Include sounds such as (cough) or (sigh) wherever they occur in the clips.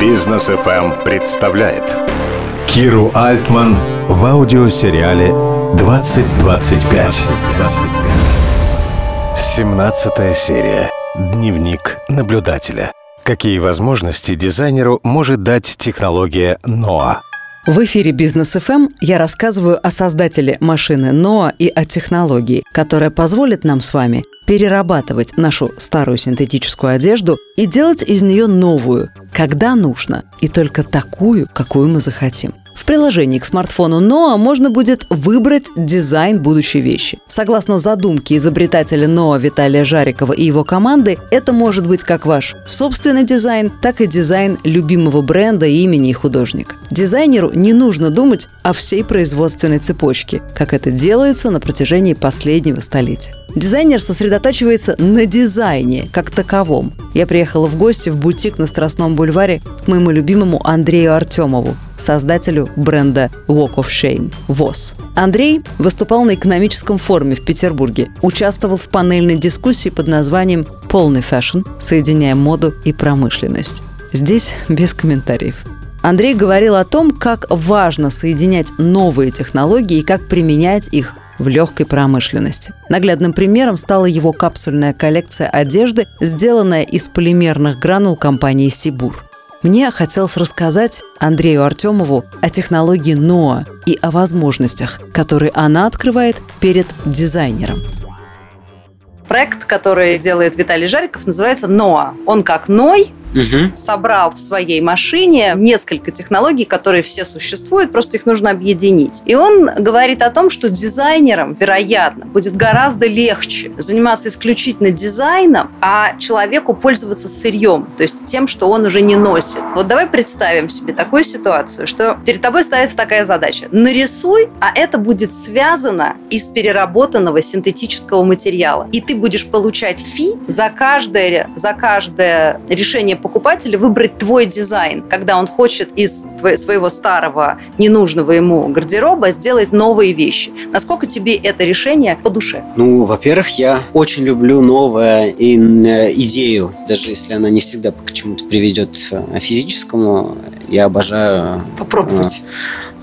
Бизнес FM представляет Киру Альтман в аудиосериале «2025». 17 серия. Дневник наблюдателя. Какие возможности дизайнеру может дать технология НОА? В эфире Бизнес ФМ я рассказываю о создателе машины НОА и о технологии, которая позволит нам с вами перерабатывать нашу старую синтетическую одежду и делать из нее новую, когда нужно, и только такую, какую мы захотим. В приложении к смартфону Noah можно будет выбрать дизайн будущей вещи. Согласно задумке изобретателя Noah Виталия Жарикова и его команды, это может быть как ваш собственный дизайн, так и дизайн любимого бренда, имени и художника. Дизайнеру не нужно думать о всей производственной цепочке, как это делается на протяжении последнего столетия. Дизайнер сосредотачивается на дизайне как таковом. Я приехала в гости в бутик на Страстном бульваре к моему любимому Андрею Артемову, создателю бренда Walk of Shame – WOS. Андрей выступал на экономическом форуме в Петербурге, участвовал в панельной дискуссии под названием «Полный fashion. Соединяя моду и промышленность». Здесь без комментариев. Андрей говорил о том, как важно соединять новые технологии и как применять их в легкой промышленности. Наглядным примером стала его капсульная коллекция одежды, сделанная из полимерных гранул компании «Сибур». Мне хотелось рассказать Андрею Артемову о технологии НОА и о возможностях, которые она открывает перед дизайнером. Проект, который делает Виталий Жариков, называется НОА. Он как Ной, угу. собрал в своей машине несколько технологий, которые все существуют, просто их нужно объединить. И он говорит о том, что дизайнерам, вероятно, будет гораздо легче заниматься исключительно дизайном, а человеку пользоваться сырьем, то есть тем, что он уже не носит. Вот давай представим себе такую ситуацию, что перед тобой ставится такая задача. Нарисуй, а это будет связано из переработанного синтетического материала. И ты будешь получать фи за каждое, за каждое решение покупателя выбрать твой дизайн, когда он хочет из своего старого, ненужного ему гардероба сделать новые вещи. Насколько тебе это решение по душе? Ну, во-первых, я очень люблю новое и э, идею, даже если она не всегда к чему-то приведет э, физическому, я обожаю... Э, Попробовать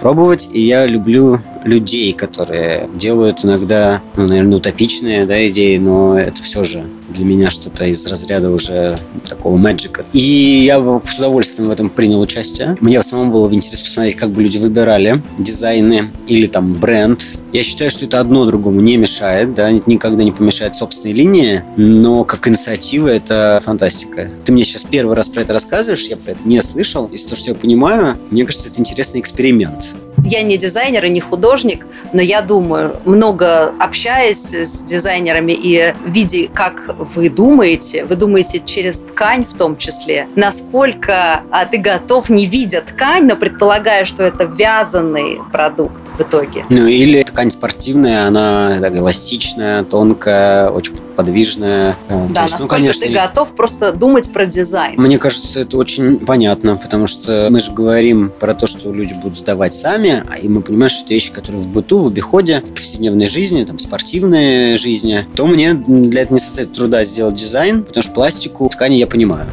пробовать. И я люблю людей, которые делают иногда, ну, наверное, утопичные да, идеи, но это все же для меня что-то из разряда уже такого мэджика. И я с удовольствием в этом принял участие. Мне самому было интересно посмотреть, как бы люди выбирали дизайны или там бренд. Я считаю, что это одно другому не мешает, да, никогда не помешает собственной линии, но как инициатива это фантастика. Ты мне сейчас первый раз про это рассказываешь, я про это не слышал. Из того, что я понимаю, мне кажется, это интересный эксперимент. Я не дизайнер и не художник, но я думаю, много общаясь с дизайнерами и видя, как вы думаете, вы думаете через ткань в том числе, насколько а, ты готов, не видя ткань, но предполагая, что это вязаный продукт в итоге. Ну или ткань спортивная, она так, эластичная, тонкая, очень подвижная. Э, да, есть, ну, насколько ну, конечно, ты готов просто думать про дизайн. Мне кажется, это очень понятно, потому что мы же говорим про то, что люди будут сдавать сами, а и мы понимаем, что это вещи, которые в быту, в обиходе, в повседневной жизни, там, спортивной жизни, то мне для этого не состоит труда сделать дизайн, потому что пластику ткани я понимаю.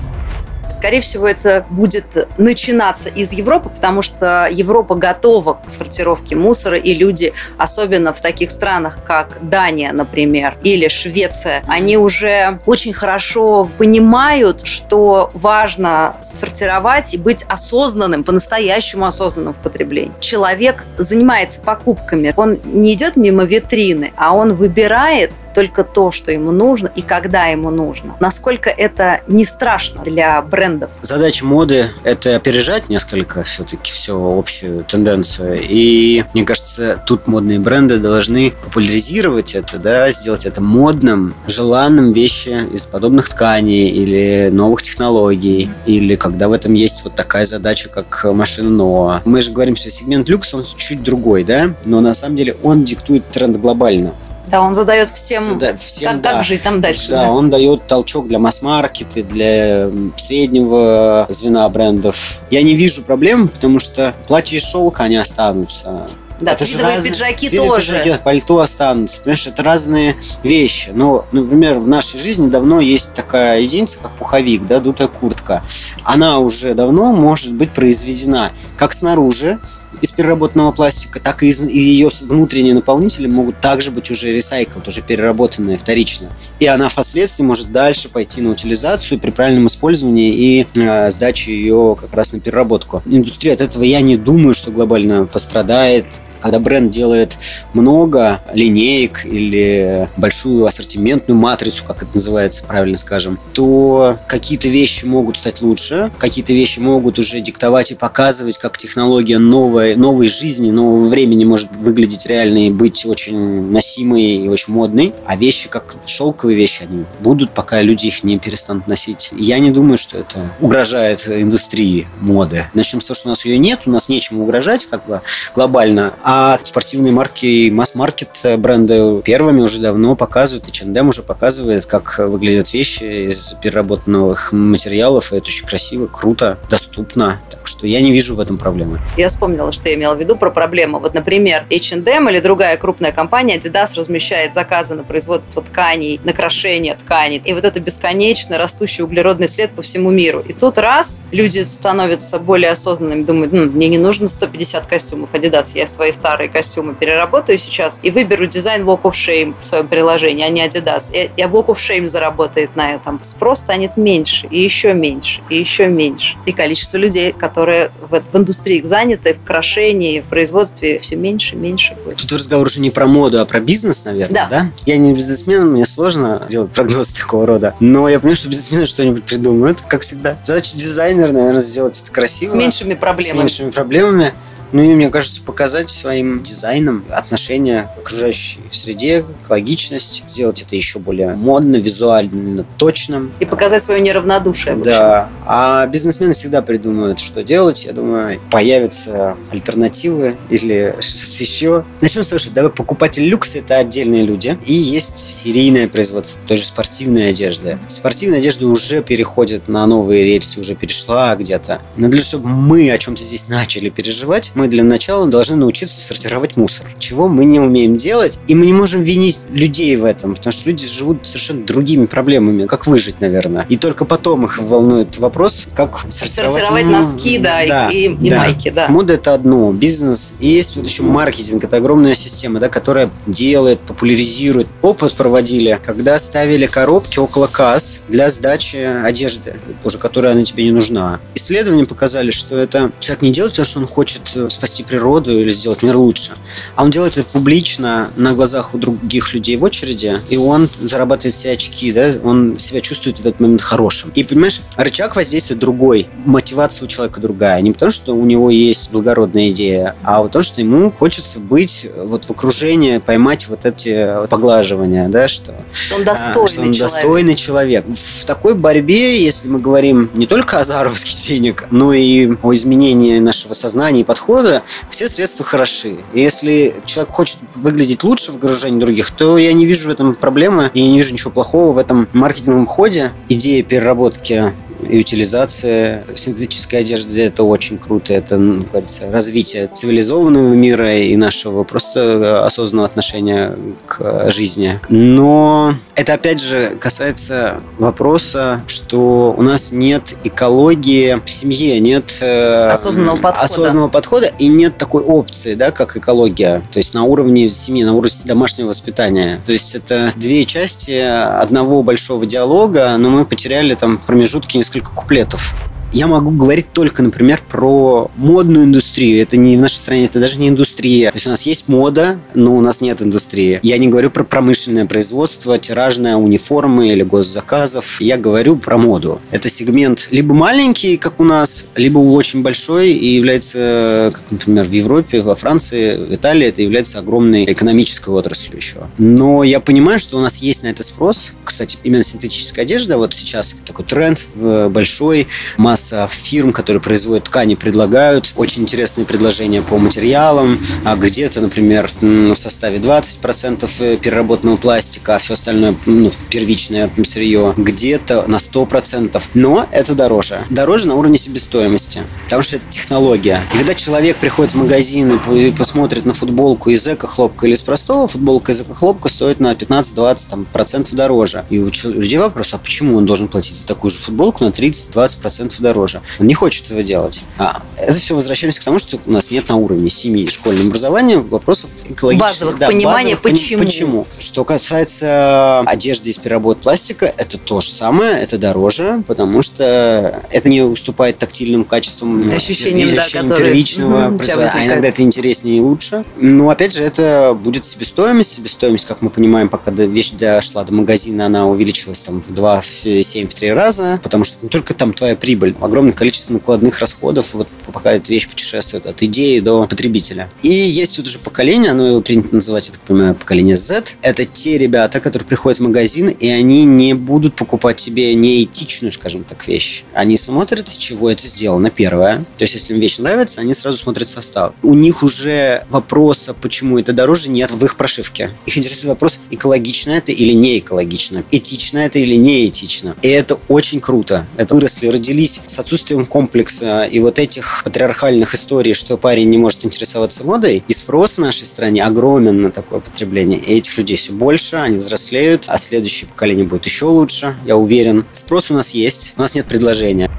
Скорее всего, это будет начинаться из Европы, потому что Европа готова к сортировке мусора, и люди, особенно в таких странах, как Дания, например, или Швеция, они уже очень хорошо понимают, что важно сортировать и быть осознанным, по-настоящему осознанным в потреблении. Человек занимается покупками, он не идет мимо витрины, а он выбирает только то, что ему нужно и когда ему нужно. Насколько это не страшно для брендов? Задача моды – это опережать несколько все-таки всю общую тенденцию. И мне кажется, тут модные бренды должны популяризировать это, да, сделать это модным, желанным вещи из подобных тканей или новых технологий, или когда в этом есть вот такая задача, как машина Ноа. Мы же говорим, что сегмент люкс, он чуть другой, да, но на самом деле он диктует тренд глобально. Да, он задает всем, Зада, всем как, да. как жить там дальше. Да, да, он дает толчок для масс-маркета, для среднего звена брендов. Я не вижу проблем, потому что платье и шелк, они останутся. Да, Это твидовые разные- пиджаки твидовые тоже. пиджаки, пальто останутся. Понимаешь, это разные вещи. Но, например, в нашей жизни давно есть такая единица, как пуховик, да, дутая куртка. Она уже давно может быть произведена как снаружи, из переработанного пластика, так и, из, и ее внутренние наполнители могут также быть уже ресайкл, уже переработанные вторично. И она впоследствии может дальше пойти на утилизацию при правильном использовании и э, сдаче ее как раз на переработку. Индустрия от этого, я не думаю, что глобально пострадает. Когда бренд делает много линеек или большую ассортиментную матрицу, как это называется, правильно скажем, то какие-то вещи могут стать лучше, какие-то вещи могут уже диктовать и показывать, как технология новой, новой жизни, нового времени может выглядеть реально и быть очень носимой и очень модной. А вещи, как шелковые вещи, они будут, пока люди их не перестанут носить. Я не думаю, что это угрожает индустрии моды. Начнем с того, что у нас ее нет, у нас нечему угрожать как бы глобально. А спортивные марки и масс-маркет бренды первыми уже давно показывают, и H&M уже показывает, как выглядят вещи из переработанных материалов. И это очень красиво, круто, доступно. Так что я не вижу в этом проблемы. Я вспомнила, что я имела в виду про проблему. Вот, например, H&M или другая крупная компания Adidas размещает заказы на производство тканей, на крошение тканей. И вот это бесконечно растущий углеродный след по всему миру. И тут раз люди становятся более осознанными, думают, «М, мне не нужно 150 костюмов Adidas, я свои старые костюмы переработаю сейчас и выберу дизайн Walk of Shame в своем приложении, а не Adidas. И, и Walk of Shame заработает на этом. Спрос станет меньше, и еще меньше, и еще меньше. И количество людей, которые в, в индустрии заняты, в крошении, в производстве, все меньше, меньше будет. Тут разговор уже не про моду, а про бизнес, наверное, Да. да? Я не бизнесмен, мне сложно делать прогноз такого рода. Но я понимаю, что бизнесмены что-нибудь придумают, как всегда. Задача дизайнера, наверное, сделать это красиво. С меньшими с проблемами. меньшими проблемами. Ну и, мне кажется, показать своим дизайном отношение к окружающей среде, экологичность, сделать это еще более модно, визуально точным. И показать свое неравнодушие. Да. А бизнесмены всегда придумают, что делать. Я думаю, появятся альтернативы или что-то еще. Начнем с что давай покупатель люкса – это отдельные люди. И есть серийное производство той же спортивной одежды. Спортивная одежда уже переходит на новые рельсы, уже перешла где-то. Но для того, чтобы мы о чем-то здесь начали переживать, мы для начала должны научиться сортировать мусор. Чего мы не умеем делать. И мы не можем винить людей в этом, потому что люди живут совершенно другими проблемами. Как выжить, наверное. И только потом их волнует вопрос, как сортировать, Сортировать носки, да, и- и, и да. майки, да. Мода это одно, бизнес. И есть вот еще маркетинг, это огромная система, да, которая делает, популяризирует. Опыт проводили, когда ставили коробки около касс для сдачи одежды, уже которая она тебе не нужна. Исследования показали, что это человек не делает, потому что он хочет э, спасти природу или сделать мир лучше, а он делает это публично на глазах у других людей в очереди, и он зарабатывает себе очки, да, он себя чувствует в этот момент хорошим. И понимаешь, рычаг воздействия другой, мотивация у человека другая. Не потому, что у него есть благородная идея, а вот то, что ему хочется быть вот в окружении, поймать вот эти поглаживания, да, что Что он а, достойный что он человек. достойный человек. В такой борьбе, если мы говорим не только о заработке денег, но и о изменении нашего сознания и подхода, все средства хороши. И если человек хочет выглядеть лучше в окружении других, то я не вижу в этом проблемы, и не вижу ничего плохого в этом маркетинговом ходе. Идея переработки и утилизация синтетической одежды это очень круто. Это, ну, говорится, развитие цивилизованного мира и нашего просто осознанного отношения к жизни. Но это опять же касается вопроса, что у нас нет экологии в семье, нет э, Осознанного подхода. осознанного подхода и нет такой опции, да, как экология. То есть на уровне семьи, на уровне домашнего воспитания. То есть это две части одного большого диалога, но мы потеряли там в промежутке несколько куплетов. Я могу говорить только, например, про модную индустрию. Это не в нашей стране, это даже не индустрия. То есть у нас есть мода, но у нас нет индустрии. Я не говорю про промышленное производство, тиражное, униформы или госзаказов. Я говорю про моду. Это сегмент либо маленький, как у нас, либо очень большой и является, как, например, в Европе, во Франции, в Италии это является огромной экономической отраслью еще. Но я понимаю, что у нас есть на это спрос. Кстати, именно синтетическая одежда вот сейчас такой тренд в большой масс масса фирм, которые производят ткани, предлагают очень интересные предложения по материалам. А где-то, например, в составе 20% э, переработанного пластика, а все остальное ну, первичное сырье. Где-то на 100%. Но это дороже. Дороже на уровне себестоимости. Потому что это технология. И когда человек приходит в магазин и посмотрит на футболку из эко-хлопка или из простого, футболка из эко-хлопка стоит на 15-20% процентов дороже. И у людей вопрос, а почему он должен платить за такую же футболку на 30-20% дороже? Он не хочет этого делать. А это все возвращаемся к тому, что у нас нет на уровне семьи и школьного образования вопросов экологических. Базовых да, понимания, базовых, почему. почему. Что касается одежды из переработки пластика, это то же самое, это дороже, потому что это не уступает тактильным качествам ощущениям, да, которые первичного угу, а иногда это интереснее и лучше. Но опять же, это будет себестоимость. Себестоимость, как мы понимаем, пока вещь дошла до магазина, она увеличилась там в 2, в 7, в 3 раза, потому что не только там твоя прибыль, огромное количество накладных расходов, вот пока эта вещь путешествует от идеи до потребителя. И есть вот уже поколение, оно его принято называть, я так понимаю, поколение Z. Это те ребята, которые приходят в магазин, и они не будут покупать себе неэтичную, скажем так, вещь. Они смотрят, чего это сделано, первое. То есть, если им вещь нравится, они сразу смотрят состав. У них уже вопроса, почему это дороже, нет в их прошивке. Их интересует вопрос, экологично это или не экологично, этично это или не этично. И это очень круто. Это выросли, родились с отсутствием комплекса и вот этих патриархальных историй, что парень не может интересоваться модой. И спрос в нашей стране огромен на такое потребление. И этих людей все больше, они взрослеют, а следующее поколение будет еще лучше, я уверен. Спрос у нас есть, у нас нет предложения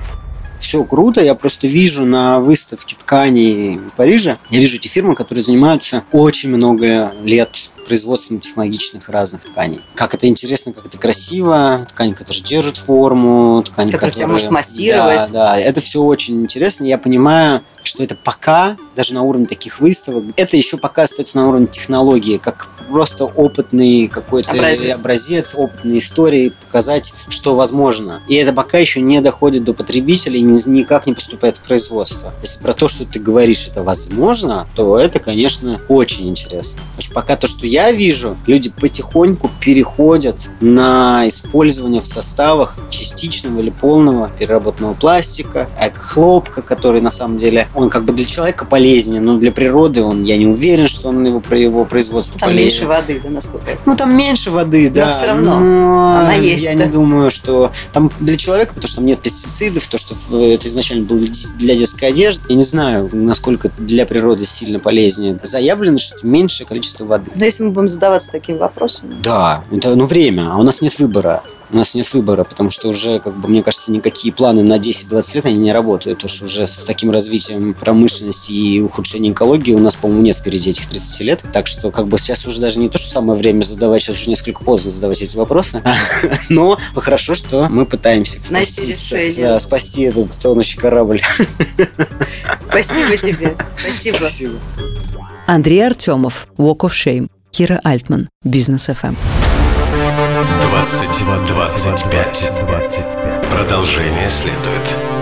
все круто. Я просто вижу на выставке тканей в Париже, я вижу эти фирмы, которые занимаются очень много лет производством технологичных разных тканей. Как это интересно, как это красиво, ткань, которая держит форму, ткань, которая, которая тебя может массировать. Да, да, это все очень интересно. Я понимаю, что это пока, даже на уровне таких выставок, это еще пока остается на уровне технологии, как просто опытный какой-то образец. образец, опытной истории, показать, что возможно. И это пока еще не доходит до потребителя и никак не поступает в производство. Если про то, что ты говоришь, это возможно, то это, конечно, очень интересно. Потому что пока то, что я вижу, люди потихоньку переходят на использование в составах частичного или полного переработанного пластика, эко-хлопка, который на самом деле, он как бы для человека полезнее, но для природы он, я не уверен, что он его, его производство Там полезен меньше воды, да, насколько я Ну, там меньше воды, да. Но все равно но она есть. Я да? не думаю, что там для человека, потому что там нет пестицидов, то, что это изначально было для детской одежды. Я не знаю, насколько это для природы сильно полезнее. Заявлено, что меньшее количество воды. Но если мы будем задаваться такими вопросами. Да, это ну время, а у нас нет выбора у нас нет выбора, потому что уже, как бы, мне кажется, никакие планы на 10-20 лет они не работают, потому что уже с таким развитием промышленности и ухудшением экологии у нас, по-моему, нет впереди этих 30 лет. Так что, как бы, сейчас уже даже не то, что самое время задавать, сейчас уже несколько поздно задавать эти вопросы, (laughs) но хорошо, что мы пытаемся спасти, спасти этот тонущий корабль. Спасибо тебе. Спасибо. Спасибо. Андрей Артемов, Walk of Shame. Кира Альтман, Бизнес ФМ. 2025. Продолжение следует.